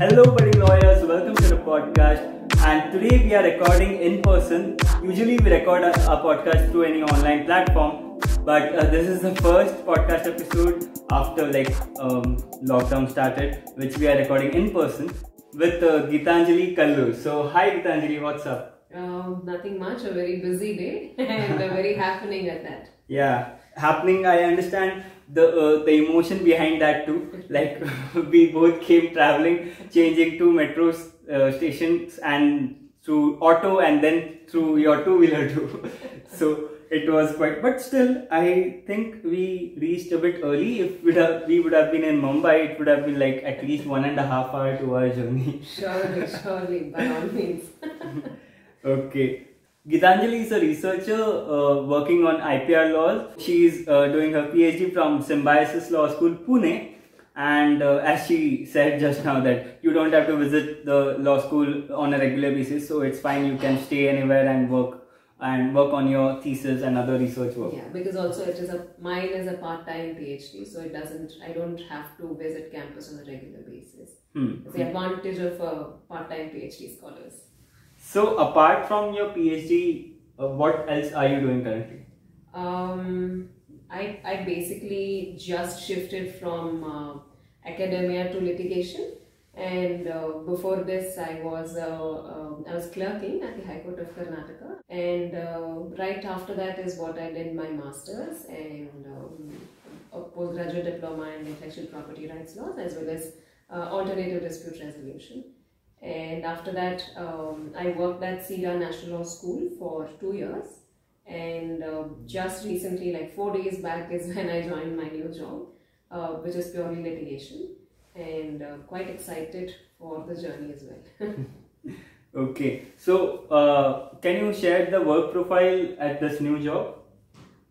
Hello, budding lawyers. Welcome to the podcast. And today we are recording in person. Usually we record a, a podcast through any online platform, but uh, this is the first podcast episode after like um, lockdown started, which we are recording in person with uh, Gitanjali Kallu. So hi Gitanjali, what's up? Um, nothing much, a very busy day and a very happening at that. Yeah, happening. I understand the uh, the emotion behind that too. Like we both came traveling, changing to metro uh, stations and through auto and then through your two wheeler too. so it was quite. But still, I think we reached a bit early. If we have we would have been in Mumbai, it would have been like at least one and a half hour to hour journey. Surely, surely, by all means. Okay. Gitanjali is a researcher uh, working on IPR laws. She is uh, doing her PhD from Symbiosis Law School, Pune. And uh, as she said just now, that you don't have to visit the law school on a regular basis, so it's fine. You can stay anywhere and work and work on your thesis and other research work. Yeah, because also it is a mine is a part-time PhD, so it doesn't. I don't have to visit campus on a regular basis. Hmm. It's the advantage of part-time PhD scholars. So, apart from your PhD, uh, what else are you doing currently? Um, I I basically just shifted from uh, academia to litigation, and uh, before this I was uh, um I was clerking at the High Court of Karnataka, and uh, right after that is what I did my masters and um, a postgraduate diploma in intellectual property rights laws as well as uh, alternative dispute resolution. And after that, um, I worked at Cedar National Law School for two years. And uh, just recently, like four days back, is when I joined my new job, uh, which is purely litigation. And uh, quite excited for the journey as well. Okay, so uh, can you share the work profile at this new job?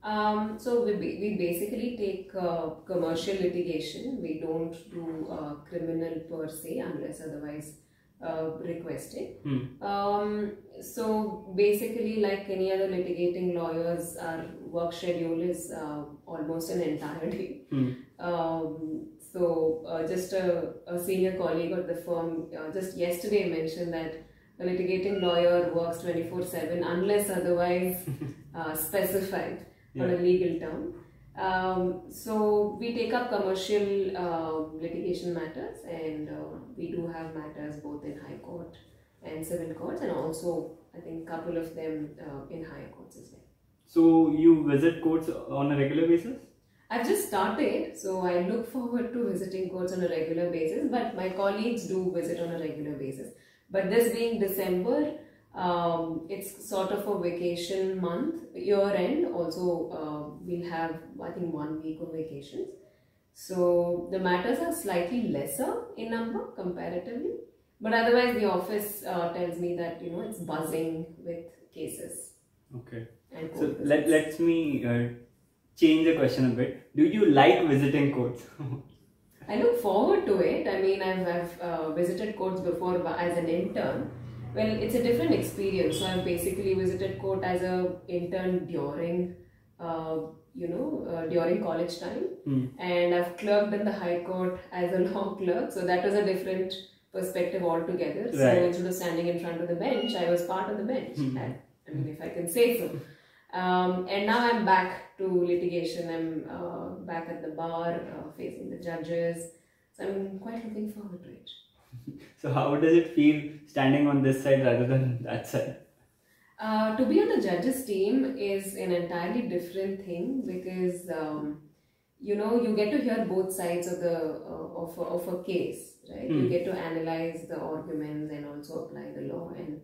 Um, so we, we basically take uh, commercial litigation. We don't do uh, criminal per se unless otherwise uh, requested. Hmm. Um, so basically, like any other litigating lawyers, our work schedule is uh, almost an entire day. Hmm. Um, so uh, just a, a senior colleague of the firm uh, just yesterday mentioned that a litigating lawyer works 24/7 unless otherwise uh, specified on a legal term. Um, so we take up commercial uh, litigation matters and uh, we do have matters both in high court and civil courts and also I think a couple of them uh, in higher courts as well. So you visit courts on a regular basis? I've just started, so I look forward to visiting courts on a regular basis, but my colleagues do visit on a regular basis. But this being December, um, it's sort of a vacation month, year end. Also, uh, we'll have, I think, one week of vacations. So the matters are slightly lesser in number comparatively, but otherwise, the office uh, tells me that you know it's buzzing with cases Okay. and So let, let me uh, change the question a bit. Do you like visiting courts? I look forward to it. I mean, I've, I've uh, visited courts before as an intern. Well, it's a different experience. So I've basically visited court as a intern during, uh, you know, uh, during college time, Hmm. and I've clerked in the High Court as a law clerk. So that was a different perspective altogether. Right. So instead of standing in front of the bench, I was part of the bench. Mhm. And, I mean, if I can say so. Um, and now I'm back to litigation. I'm uh, back at the bar, uh, facing the judges. So I'm quite looking forward to it. So how does it feel standing on this side rather than that side? Uh, to be on the judges team is an entirely different thing because um, you know you get to hear both sides of the uh, of, a, of a case, right? You Hmm. get to analyze the arguments and also apply the law, and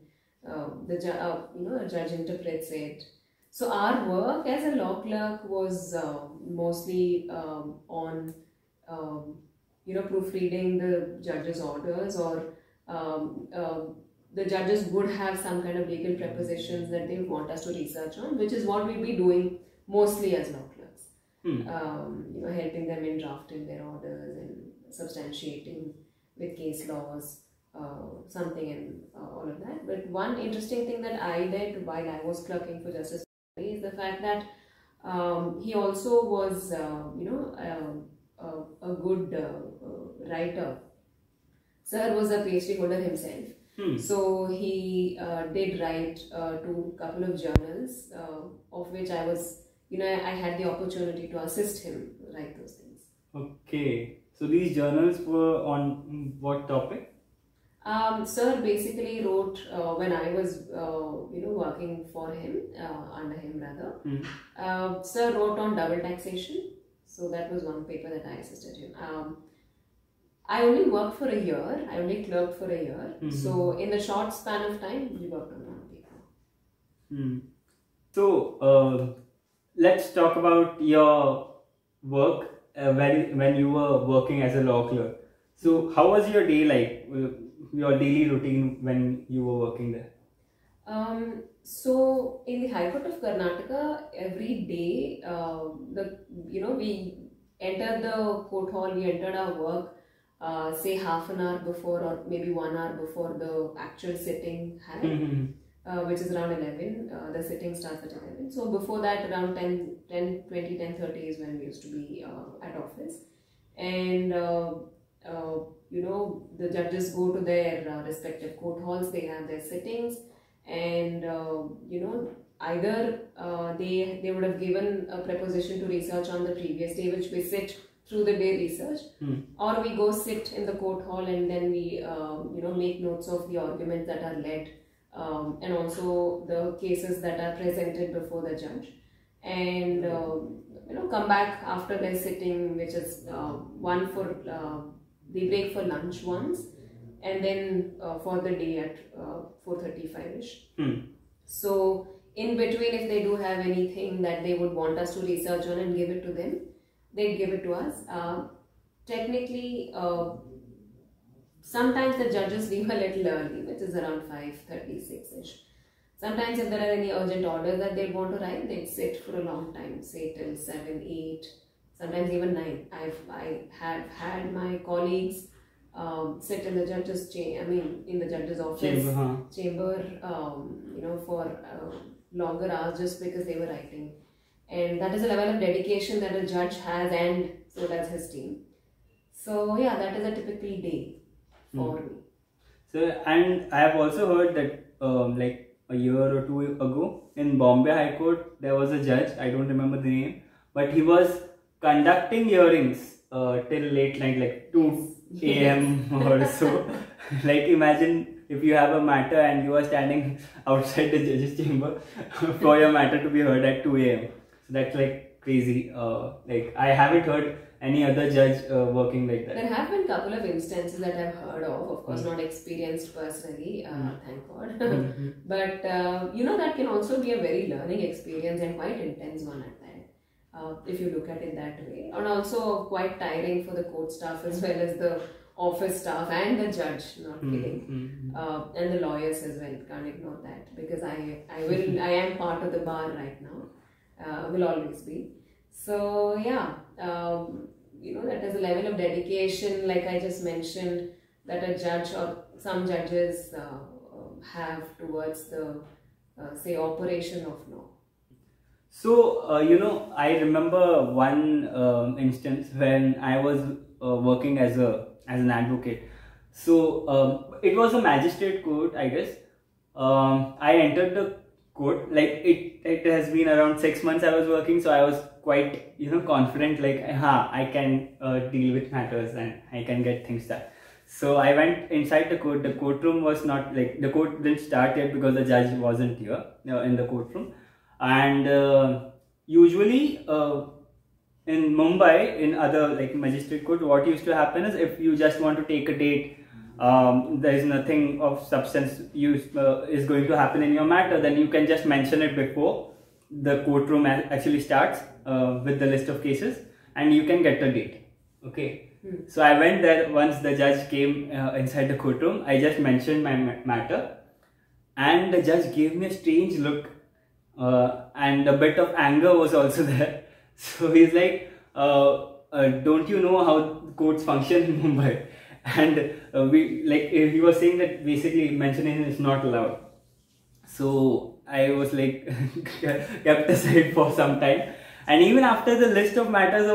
uh, the ju- uh, you know the judge interprets it. So our work as a law clerk was uh, mostly um, on um, you know proofreading the judge's orders or um, um, the judges would have some kind of legal prepositions that they want us to research on, which is what we'll be doing mostly as law clerks. Hmm. Um, you know, helping them in drafting their orders and substantiating with case laws, uh, something and uh, all of that. But one interesting thing that I did while I was clerking for Justice is the fact that um, he also was, uh, you know, um, a, a good uh, uh, writer Sir was a PhD holder himself. Hmm. So he uh, did write uh, to a couple of journals, uh, of which I was, you know, I had the opportunity to assist him write those things. Okay. So these journals were on what topic? Um, sir basically wrote uh, when I was, uh, you know, working for him, uh, under him rather. Hmm. Uh, sir wrote on double taxation, so that was one paper that I assisted him. Um, I only worked for a year. I only clerked for a year. Mhm. So in the short span of time, we worked on one paper. Hmm. So uh, let's talk about your work uh, when when you were working as a law clerk. So how was your day like? uh, Your daily routine when you were working there? Um, so in the High Court of Karnataka, every day, uh, the you know we entered the court hall. We entered our work, uh, say half an hour before or maybe one hour before the actual sitting had. Hmm. uh, which is around 11. Uh, the sitting starts at 11. So before that, around 10, 10 20, 10 30 is when we used to be uh, at office. And, uh, uh, you know, the judges go to their uh, respective court halls, they have their sittings, and, uh, you know, either uh, they, they would have given a preposition to research on the previous day, which we sit through the day research, Hmm. or we go sit in the court hall and then we, uh, you know, make notes of the arguments that are led um, and also the cases that are presented before the judge. And uh, you know come back after their sitting which is uh, one for uh, they break for lunch once and then uh, for the day at uh, 4.35 ish Hmm. so in between if they do have anything that they would want us to research on and give it to them they'd give it to us uh, technically uh, Sometimes the judges leave a little early, which is around 5.36 ish. Sometimes if there are any urgent orders that they want to write, they sit for a long time, say till 7, 8, sometimes even 9. I've, I have had my colleagues um, sit in the judge's cha- I mean, in the judge's office Chamber, huh? chamber, um, you know, for uh, longer hours just because they were writing. And that is a level of dedication that a judge has, and so does his team. So, yeah, that is a typical day for me. So and I have also heard that um, like a year or two ago in Bombay High Court there was a judge I don't remember the name but he was conducting hearings uh, till late night like 2 a.m. or so like imagine if you have a matter and you are standing outside the judge's chamber for your matter to be heard at 2 a.m. So that's like crazy. Uh, like I haven't heard any other judge uh, working like that. There have been a couple of instances that I've heard of, of course, not experienced personally, uh, Mm. thank God. Mhm. but uh, you know, that can also be a very learning experience and quite intense one at that, uh, if you look at it that way. And also quite tiring for the court staff as well as the office staff and the judge, not kidding. Mhm. Uh, and the lawyers as well, can't ignore that because I, I will, I am part of the bar right now, uh, will always be. So yeah, um, you know that is a level of dedication, like I just mentioned, that a judge or some judges uh, have towards the uh, say operation of law. So, uh, you know, I remember one um, instance when I was uh, working as a as an advocate. So, um, it was a magistrate court, I guess. Um, I entered the court like it. It has been around six months I was working, so I was quite you know confident. Like, huh, I can uh, deal with matters and I can get things done. So I went inside the court. The courtroom was not like the court didn't start yet because the judge wasn't here uh, in the courtroom and uh, usually uh, in Mumbai in other like magistrate court what used to happen is if you just want to take a date um, there is nothing of substance use uh, is going to happen in your matter then you can just mention it before the courtroom actually starts uh, with the list of cases and you can get the date. Okay? Hmm. so I went there once the judge came uh, inside the courtroom. I just mentioned my matter. And the judge gave me a strange look uh, and a bit of anger was also there. So he's like, uh, uh, "Don't you know how courts function in Mumbai?" And uh, we like he was saying that basically mentioning is not allowed. So I was like kept aside for some time. And even after the list of matters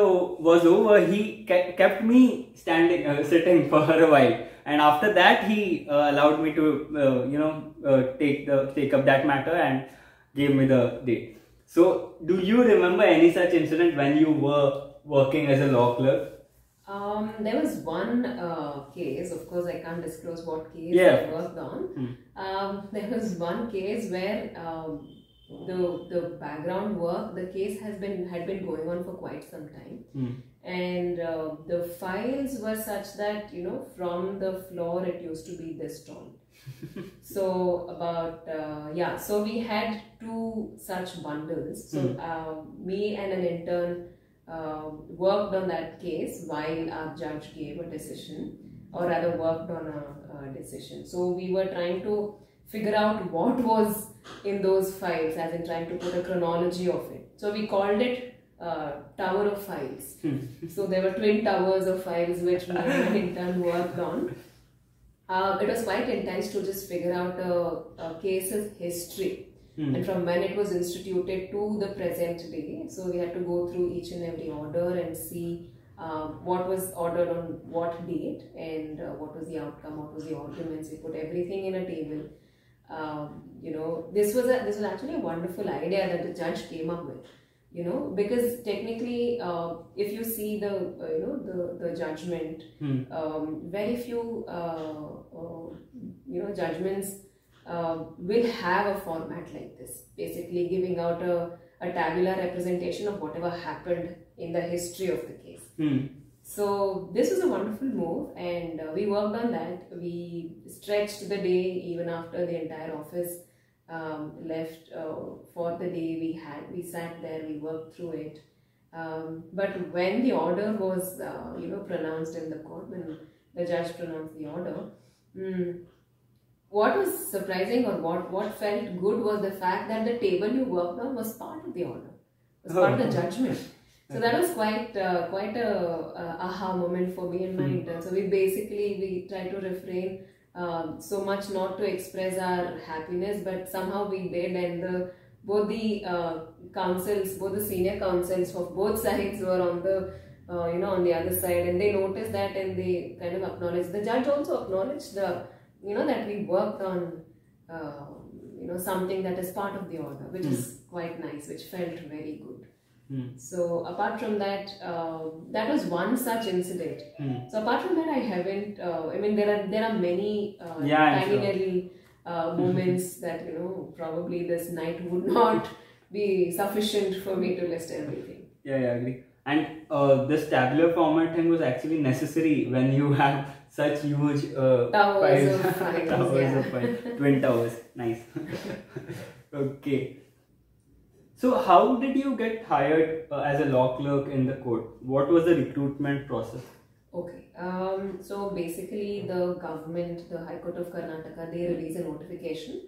was over, he kept me standing, uh, sitting for a while and after that he uh, allowed me to you know take the take up that matter and gave me the date. So, do you remember any such incident when you were working as a law clerk? Um, there was one uh, case, of course, I can't disclose what case Yeah. I worked on. Hmm. Um, there was one case where um, the the background work, the case has been had been going on for quite some time, Hmm. and uh, the files were such that you know from the floor it used to be this tall. so about uh, yeah, so we had two such bundles. So uh, me and an intern uh, worked on that case while our judge gave a decision, or rather worked on a, a decision. So we were trying to figure out what was in those files, as in trying to put a chronology of it. So we called it uh, Tower of Files. so there were twin towers of files which me and my intern worked on. Uh, it was quite intense to just figure out a, a case's history Hmm. and from when it was instituted to the present day. So we had to go through each and every order and see um, what was ordered on what date and uh, what was the outcome, what was the arguments. We put everything in a table. Um, you know, this was a this was actually a wonderful idea that the judge came up with. You know, because technically, uh, if you see the uh, you know the the judgment, Hmm. um, very few uh, uh, you know judgments uh, will have a format like this, basically giving out a, a tabular representation of whatever happened in the history of the case. Hmm. So this was a wonderful move, and uh, we worked on that. We stretched the day even after the entire office um, left uh, for the day. We had we sat there, we worked through it. Um, but when the order was, uh, you know, pronounced in the court, when the judge pronounced the order, mm, what was surprising or what what felt good was the fact that the table you worked on was part of the order, was part of the Oh. judgment. So that was quite uh, quite a, a aha moment for me and my Hmm. intern. So we basically we try to refrain um, so much not to express our happiness, but somehow we did, and the both the uh, counsels, both the senior counsels of both sides were on the uh, you know on the other side, and they noticed that and they kind of acknowledged. The judge also acknowledged the you know that we worked on. Uh, you know something that is part of the order, which is quite nice, which felt very good. Hmm. So apart from that, uh, that was one such incident. Hmm. So apart from that, I haven't. Uh, I mean, there are there are many uh, Yeah, tiny sure. little uh, moments that you know probably this night would not be sufficient for me to list everything. Yeah, yeah, I agree. And uh, this tabular format thing was actually necessary when you have such huge uh, Towers of towers yeah. of files. Twin towers. Nice. okay. So, how did you get hired uh, as a law clerk in the court? What was the recruitment process? Okay. Um, so basically, the government, the High Court of Karnataka, they release a notification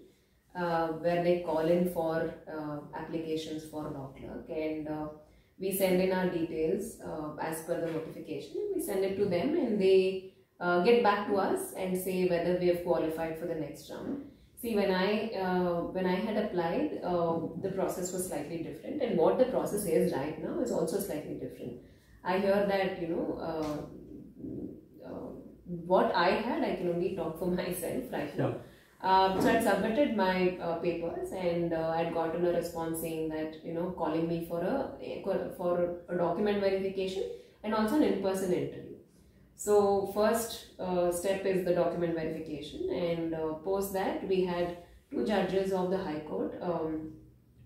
uh, where they call in for uh, applications for law clerk, and uh, we send in our details uh, as per the notification. and We send it to them, and they uh, get back to us and say whether we have qualified for the next round. See, when I uh, when I had applied, uh, the process was slightly different, and what the process is right now is also slightly different. I hear that you know uh, uh, what I had, I can only talk for myself right now. Um, so I submitted my uh, papers and uh, I'd gotten a response saying that you know calling me for a for a document verification and also an in-person interview. So first uh, step is the document verification, and uh, post that we had two judges of the High Court um,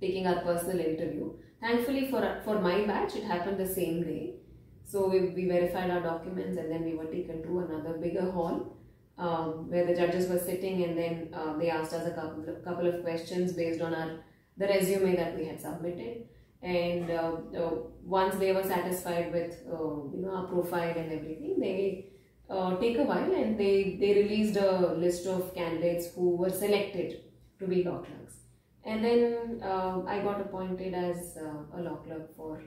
taking our personal interview. Thankfully for for my batch, it happened the same day. So we, we verified our documents, and then we were taken to another bigger hall um, where the judges were sitting, and then uh, they asked us a couple of, couple of questions based on our the resume that we had submitted. And uh, uh, once they were satisfied with uh, you know our profile and everything they uh, take a while and they they released a list of candidates who were selected to be law clerks. And then uh, i got appointed as a law clerk for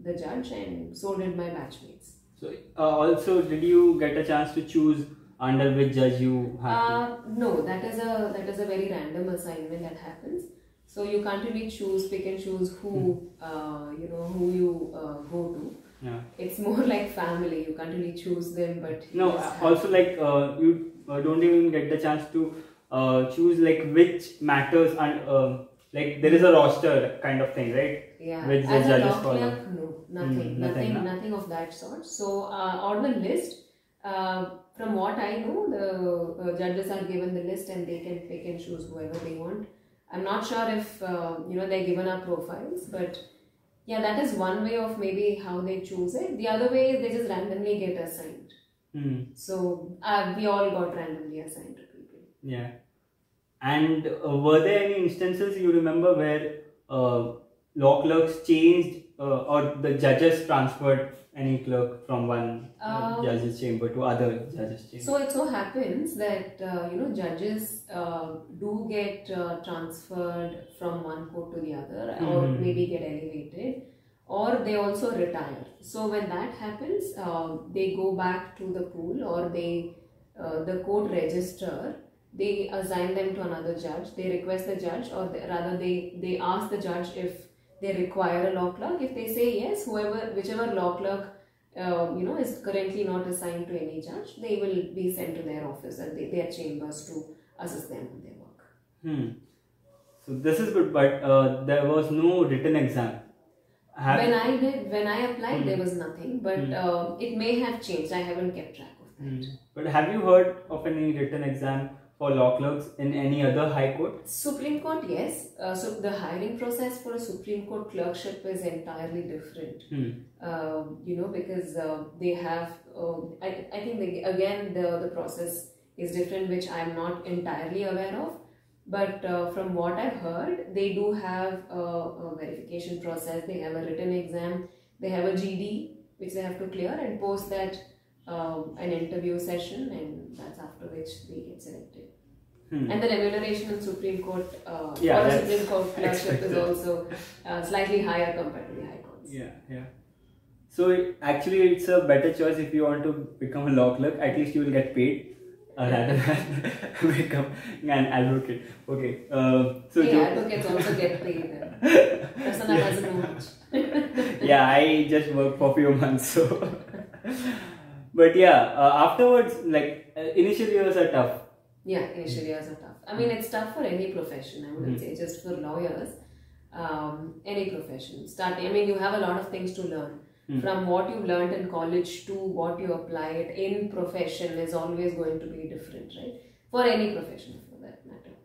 the judge and so did my batchmates So, uh, also, did you get a chance to choose under which judge you have? Uh, no, that is a that is a very random assignment that happens. So you can't really choose, pick and choose who uh, you know who you uh, go to. Yeah. It's more like family. You can't really choose them, but No, have- also like uh, you uh, don't even get the chance to uh, choose like which matters and uh, like there is a roster kind of thing, right? Yeah, Which the as a judges law follow. clerk, no, nothing, Mm, nothing, nothing, no? nothing of that sort. So uh, on the list, uh, from what I know, the uh, judges are given the list and they can pick and choose whoever they want. I'm not sure if uh, you know they're given our profiles, but yeah, that is one way of maybe how they choose it. The other way is they just randomly get assigned. Hmm. So uh, we all got randomly assigned to people. Yeah. And uh, were there any instances you remember where uh, law clerks changed uh, or the judges transferred any clerk from one uh, Um, judge's chamber to other judge's chamber? So it so happens that uh, you know judges uh, do get uh, transferred from one court to the other, or Mhm. maybe get elevated, or they also retire. So when that happens, uh, they go back to the pool, or they uh, the court register. They assign them to another judge. They request the judge, or they, rather they they ask the judge if they require a law clerk. If they say yes, whoever whichever law clerk uh, you know, is currently not assigned to any judge, they will be sent to their office and they, their chambers to assist them on their work. Hmm. So this is good, but uh, there was no written exam. Have- when I did, when I applied, Hmm. there was nothing, but Hmm. uh, it may have changed. I haven't kept track of that. Hmm. But have you heard of any written exam for law clerks in any other high court? Supreme Court, yes. Uh, so the hiring process for a Supreme Court clerkship is entirely different. Hmm. uh, you know, because uh, they have, uh, I, I think they, again the, the process is different, which I'm not entirely aware of. But uh, from what I've heard, they do have a, a verification process, they have a written exam, they have a GD which they have to clear, and post that uh, an interview session, and that's after which they get selected. Hmm. And the remuneration in Supreme Court uh, Yeah, Supreme Court clerkship is also uh, slightly higher compared to the High Courts. Yeah, yeah. So it- actually, it's a better choice if you want to become a law clerk. At least you will get paid uh, rather than become an advocate. Okay. Uh, so Hey, advocates also get paid. uh, Prasanna doesn't know much. yeah, I just worked for a few months. So, but yeah, uh, afterwards, like uh, initial years are tough. Yeah, initial years are tough. I mean, it's tough for any profession. I wouldn't say just for lawyers. Um, any profession. Starting, I mean, you have a lot of things to learn. Hmm. From what you learned in college to what you apply it in profession is always going to be different, right? For any profession, for that matter.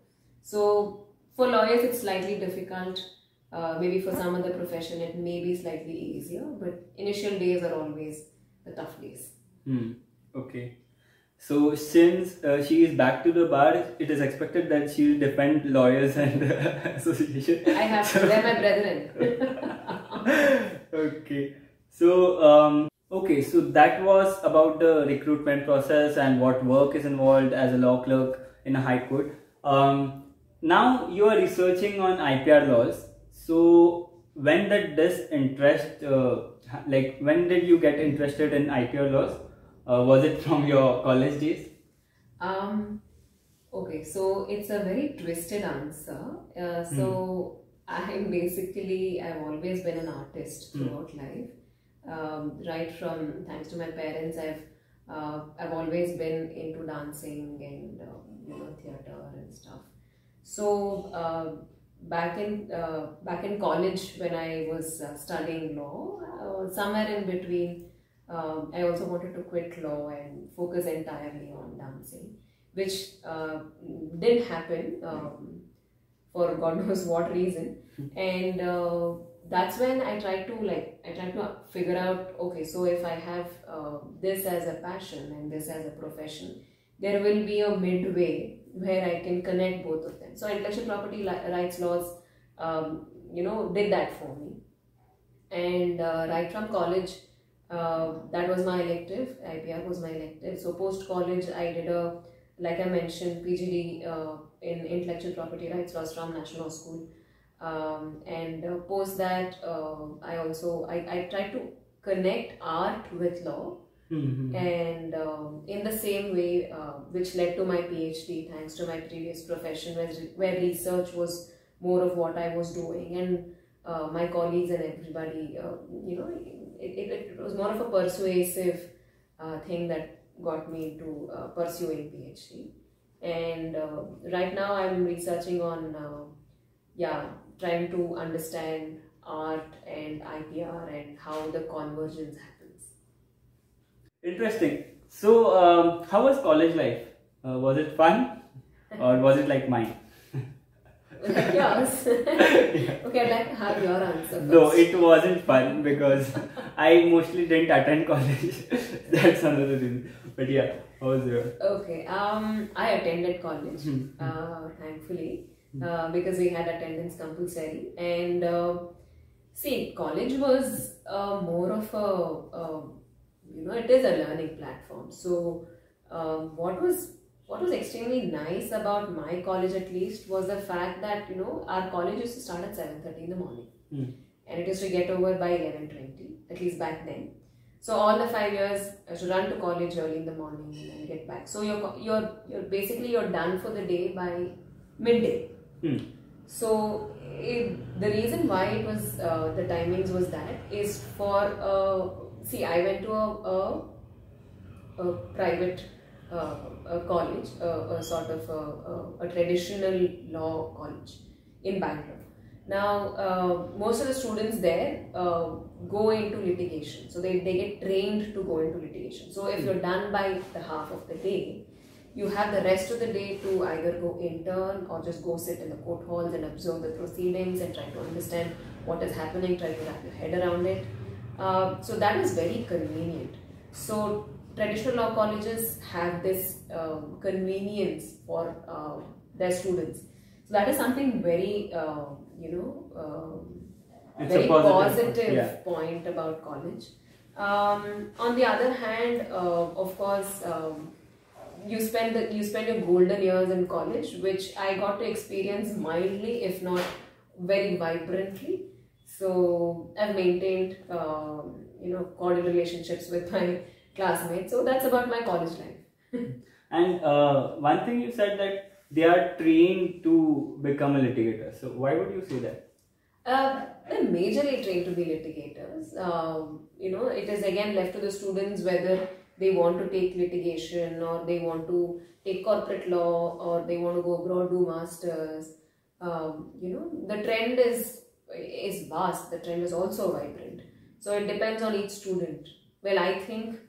So, for lawyers, it's slightly difficult. Uh, maybe for some other profession, it may be slightly easier, but initial days are always the tough days. Hmm. Okay. So since uh, she is back to the bar, it is expected that she will defend lawyers and association. I have to. They're my brethren. okay. So um, okay, so that was about the recruitment process and what work is involved as a law clerk in a high court. Um, now you are researching on IPR laws. So when did this interest, uh, like when did you get interested in IPR laws? Uh, was it from your college days? um, okay, so it's a very twisted answer. Uh, so I'm basically I've always been an artist Hmm. throughout life. Um, right from thanks to my parents, I've uh, I've always been into dancing and uh, you know theater and stuff. So uh, back in uh, back in college when I was uh, studying law, uh, somewhere in between, um, I also wanted to quit law and focus entirely on dancing, which uh, didn't happen um, for God knows what reason. And uh, that's when I tried to like I tried to figure out okay, so if I have uh, this as a passion and this as a profession, there will be a midway where I can connect both of them. So intellectual property rights laws, um, you know, did that for me. And uh, right from college, uh, that was my elective. IPR was my elective. So post college, I did a, like I mentioned, PGD uh, in intellectual property rights laws from National School. Um, and uh, post that, uh, I also I, I tried to connect art with law Mhm. and um, in the same way uh, which led to my phd thanks to my previous profession where, where research was more of what i was doing and uh, my colleagues and everybody uh, you know it, it, it was more of a persuasive uh, thing that got me to uh, pursuing PhD. And uh, right now I'm researching on, uh, yeah, trying to understand art and IPR and how the convergence happens. Interesting. So, um, how was college life? Uh, was it fun, or was it like mine? like yours. okay, I'd like to have your answer. No, it wasn't fun because I mostly didn't attend college. That's another reason. But yeah, how was your? Okay, um, I attended college, Hmm. uh, thankfully, uh, because we had attendance compulsory. And uh, see, college was uh, more of a, uh, you know, it is a learning platform. So, um, what was what was extremely nice about my college, at least, was the fact that you know our college used to start at seven thirty in the morning, Hmm. And it is to get over by eleven twenty, at least back then. So all the five years, I should run to college early in the morning and then get back. So you're you're you're basically you're done for the day by midday. Hmm. So it, the reason why it was uh, the timings was that is for uh, see I went to a, a, a private uh, a college, a, a sort of a, a traditional law college in Bangalore. Now, uh, most of the students there uh, go into litigation, so they, they get trained to go into litigation. So, if you're done by the half of the day, you have the rest of the day to either go intern or just go sit in the court halls and observe the proceedings and try to understand what is happening, try to wrap your head around it. Uh, so, that is very convenient. So, traditional law colleges have this um, convenience for uh, their students. So that is something very, uh, you know, um, very positive, positive yeah. point about college. Um, on the other hand, uh, of course, um, you spend the, you spend your golden years in college, which I got to experience mildly, if not very vibrantly. So I've maintained, um, you know, cordial relationships with my classmates. So that's about my college life. And uh, one thing you said that they are trained to become a litigator. So why would you say that? Uh, they're majorly trained to be litigators. Um, you know, it is again left to the students whether they want to take litigation or they want to take corporate law or they want to go abroad do masters. Um, you know, the trend is is vast. The trend is also vibrant. So it depends on each student. Well, I think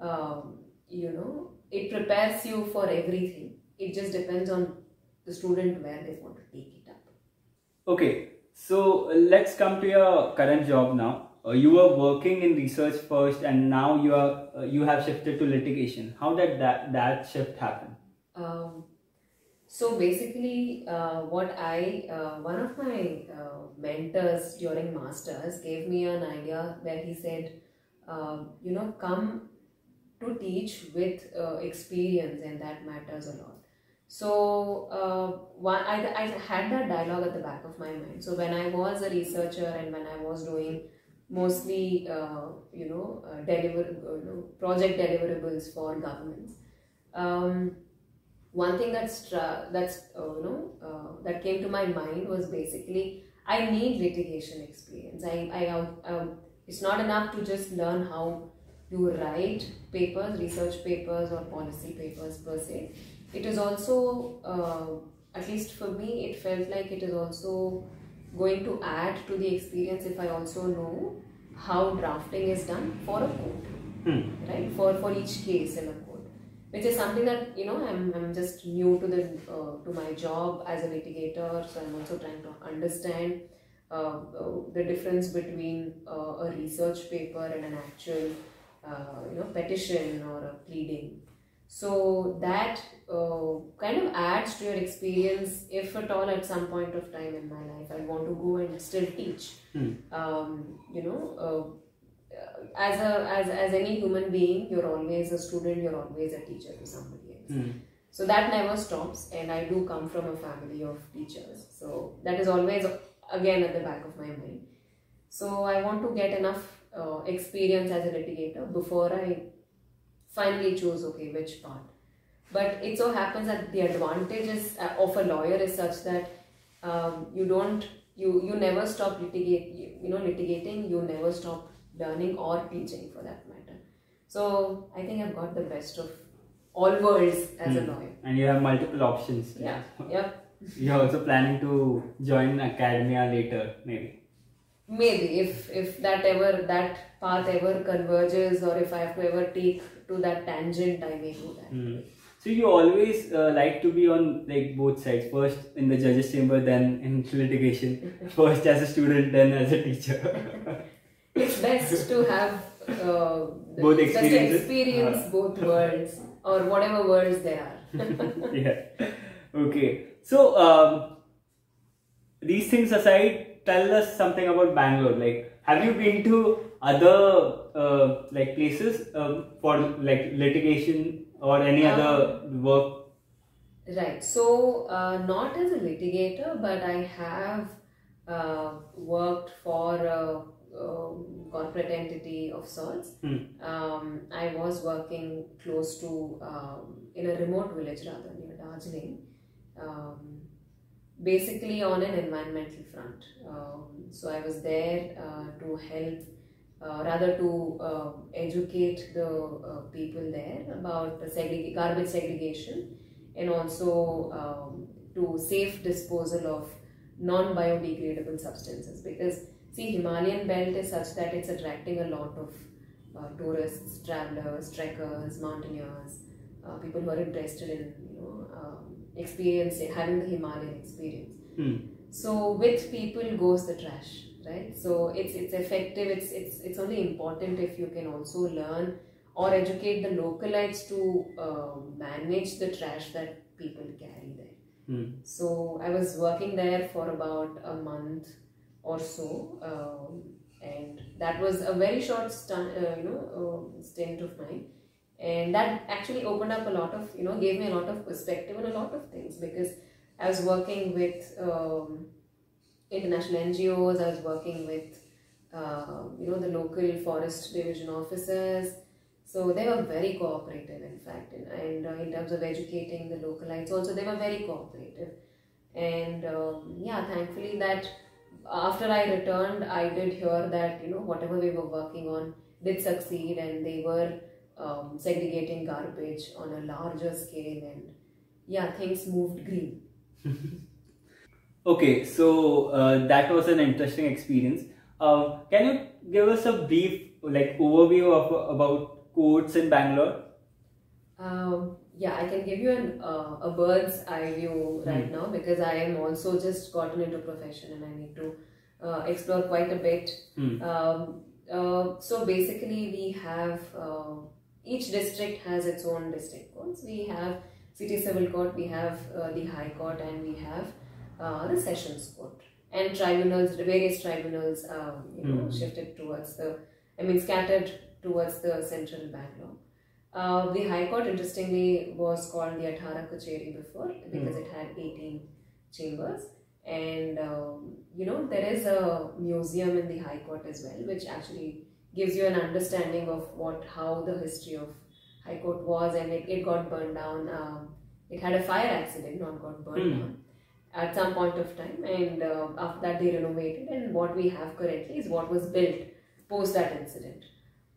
um, you know it prepares you for everything. It just depends on the student where they want to take it up. Okay, so uh, let's come to your current job now. Uh, you were working in research first, and now you are uh, you have shifted to litigation. How did that that shift happen? Um, so basically, uh, what I uh, one of my uh, mentors during masters gave me an idea where he said, um, you know, come to teach with uh, experience, and that matters a lot. So uh, one, I, I had that dialogue at the back of my mind. So when I was a researcher and when I was doing mostly, uh, you know, uh, deliver, uh, you know, project deliverables for governments. Um, one thing that's that's uh, you know uh, that came to my mind was basically I need litigation experience. I I um, um, it's not enough to just learn how you write papers, research papers, or policy papers per se. It is also uh, at least for me, it felt like it is also going to add to the experience if I also know how drafting is done for a court Hmm. right for for each case in a court which is something that you know i'm, I'm just new to the uh, to my job as a litigator so i'm also trying to understand uh, uh, the difference between uh, a research paper and an actual uh, you know petition or a pleading so that uh, kind of adds to your experience if at all at some point of time in my life. I want to go and still teach. Hmm. um, you know uh, as a as, as any human being you're always a student you're always a teacher to somebody else. Hmm. so that never stops and i do come from a family of teachers. So that is always again at the back of my mind. So i want to get enough uh, experience as a litigator before i finally choose okay which part but it so happens that the advantages uh, of a lawyer is such that um, you don't you you never stop litigate you, you know litigating you never stop learning or teaching for that matter. So I think I've got the best of all worlds as a Hmm. lawyer. And you have multiple options. Yeah, yep. You're also planning to join academia later, maybe. Maybe if if that ever that path ever converges or if I have to ever take to that tangent, I may do that. Hmm. So you always uh, like to be on like both sides. First in the judges' chamber, then in litigation. First as a student, then as a teacher. It's best to have uh, Both it's best to experiences? experience Ah. both worlds or whatever worlds they are. yeah. Okay. So um, these things aside, tell us something about Bangalore. Like, have you been to other uh, like places um, for like litigation or any other work? Right. So, uh, not as a litigator, but I have uh, worked for a, um corporate entity of sorts. Hmm. Um, I was working close to, um, in a remote village rather, near Darjeeling, um, basically on an environmental front. Um, so, I was there uh, to help, uh, rather to uh, educate the uh, people there about the segreg- garbage segregation and also um, to safe disposal of non-biodegradable substances because see Himalayan belt is such that it's attracting a lot of uh, tourists, travelers, trekkers, mountaineers, uh, people who are interested in you know um, experiencing having the Himalayan experience. Hmm. So with people goes the trash, right? So it's it's effective. It's it's it's only important if you can also learn or educate the localites to uh, manage the trash that people carry there. Hmm. So I was working there for about a month or so, um, and that was a very short stun, uh, you know uh, stint of mine, and that actually opened up a lot of you know gave me a lot of perspective on a lot of things because I was working with um, international NGOs. I was working with uh, you know the local forest division officers. So they were very cooperative, in fact, and, and uh, in terms of educating the localites, also they were very cooperative. And um, yeah, thankfully that after I returned, I did hear that you know whatever we were working on did succeed, and they were um, segregating garbage on a larger scale, and yeah, things moved green. Okay, so uh, that was an interesting experience. Um, can you give us a brief like overview of about courts in Bangalore? Um, yeah, I can give you an, uh, a bird's eye view right now because I am also just gotten into profession and I need to uh, explore quite a bit. Hmm. Um, uh, so basically, we have uh, each district has its own district courts. We have city civil court, we have uh, the high court, and we have uh, the sessions court and tribunals. The various tribunals, um, you know, Mhm. shifted towards the, I mean, scattered towards the central Bangalore. Uh, the High Court, interestingly, was called the Athara Kacheri before because it had 18 chambers. And, um, you know, there is a museum in the High Court as well, which actually gives you an understanding of what, how the history of High Court was, and it, it got burned down. Um, it had a fire accident, not got burned Hmm. down at some point of time, and uh, after that they renovated. And what we have currently is what was built post that incident.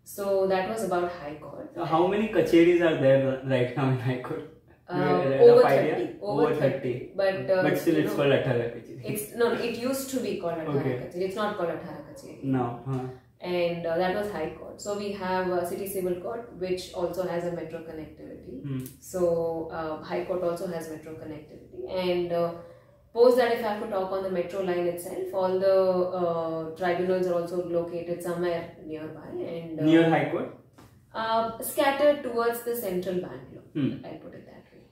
So that was about High Court. So how many kacheris are there right now in High Court? Uh, Do you have an over 30. Over, Over 30. 30. But, uh, but still it's know, called Kacheri. It's no, it used to be called Athara Okay. Kacheri. It's not called Athara Kacheri. No. Huh. And uh, that was High Court. So we have uh, City Civil Court, which also has a metro connectivity. Hmm. So uh, High Court also has metro connectivity. And uh, post that, if I have to talk on the metro line itself, all the uh, tribunals are also located somewhere nearby and uh, Near High Court? uh, scattered towards the central Bangalore. Hmm. I'll put it that way.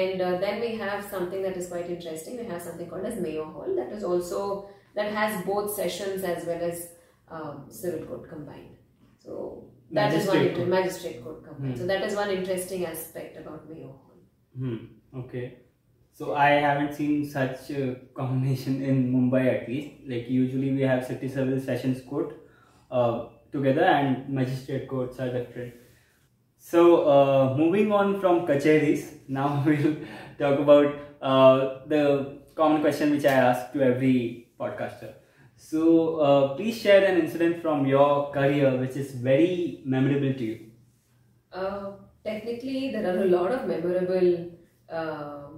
And uh, then we have something that is quite interesting. We have something called as Mayo Hall that is also that has both sessions as well as um, civil court combined. So that is one Magistrate court. magistrate court combined. Hmm. So that is one interesting aspect about Mayo Hall. Hmm. Okay. So I haven't seen such a combination in Mumbai at least. Like usually we have city civil sessions court uh, together and magistrate courts are different. So uh, moving on from kacheris, now we'll talk about uh, the common question which I ask to every podcaster. So, uh, please share an incident from your career which is very memorable to you. Uh, technically, there are a lot of memorable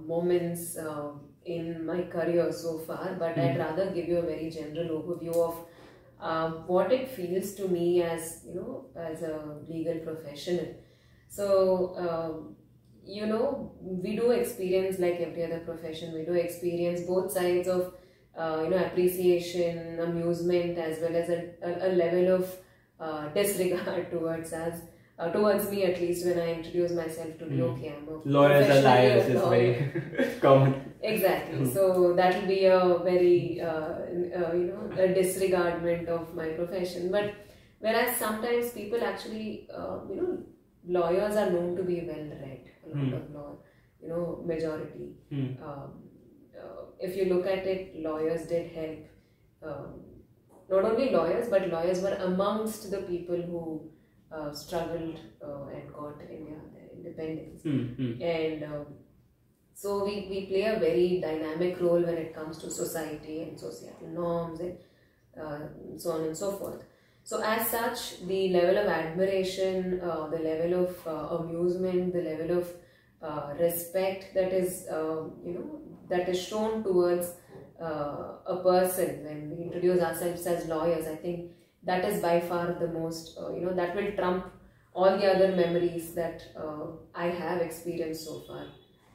moments uh, in my career so far, but I'd rather give you a very general overview of uh, what it feels to me as you know as a legal professional. So. Um, you know, we do experience like every other profession. We do experience both sides of uh, you know appreciation, amusement, as well as a, a, a level of uh, disregard towards us. Uh, towards me at least when I introduce myself to be Mm. okay, I'm a Lawyers are liars is very common. Exactly. Mhm. So that will be a very, uh, uh, you know, a disregardment of my profession. But whereas sometimes people actually, uh, you know, lawyers are known to be well read. A lot Hmm. of law, you know, majority. Hmm. Um, uh, if you look at it, lawyers did help. Um, not only lawyers, but lawyers were amongst the people who uh, struggled uh, and got India their independence Hmm. Hmm. and um, so we, we play a very dynamic role when it comes to society and societal norms and uh, so on and so forth so as such the level of admiration uh, the level of uh, amusement the level of uh, respect that is um, you know that is shown towards uh, a person when we introduce ourselves as lawyers i think that is by far the most uh, you know that will trump all the other memories that uh, I have experienced so far.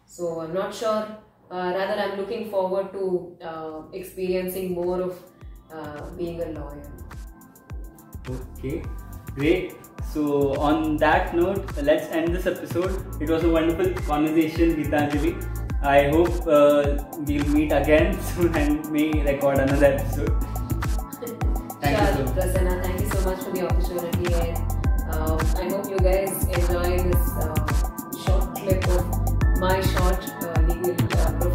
So I'm not sure. Uh, rather, I'm looking forward to uh, experiencing more of uh, being a lawyer. Okay, great. So, on that note, let's end this episode. It was a wonderful conversation, Gitanjali. I hope uh, we'll meet again soon and may record another episode. Thank you so much. Prasanna, thank you so much for the opportunity, and um, I hope you guys enjoy this uh, short clip of my short uh, legal uh,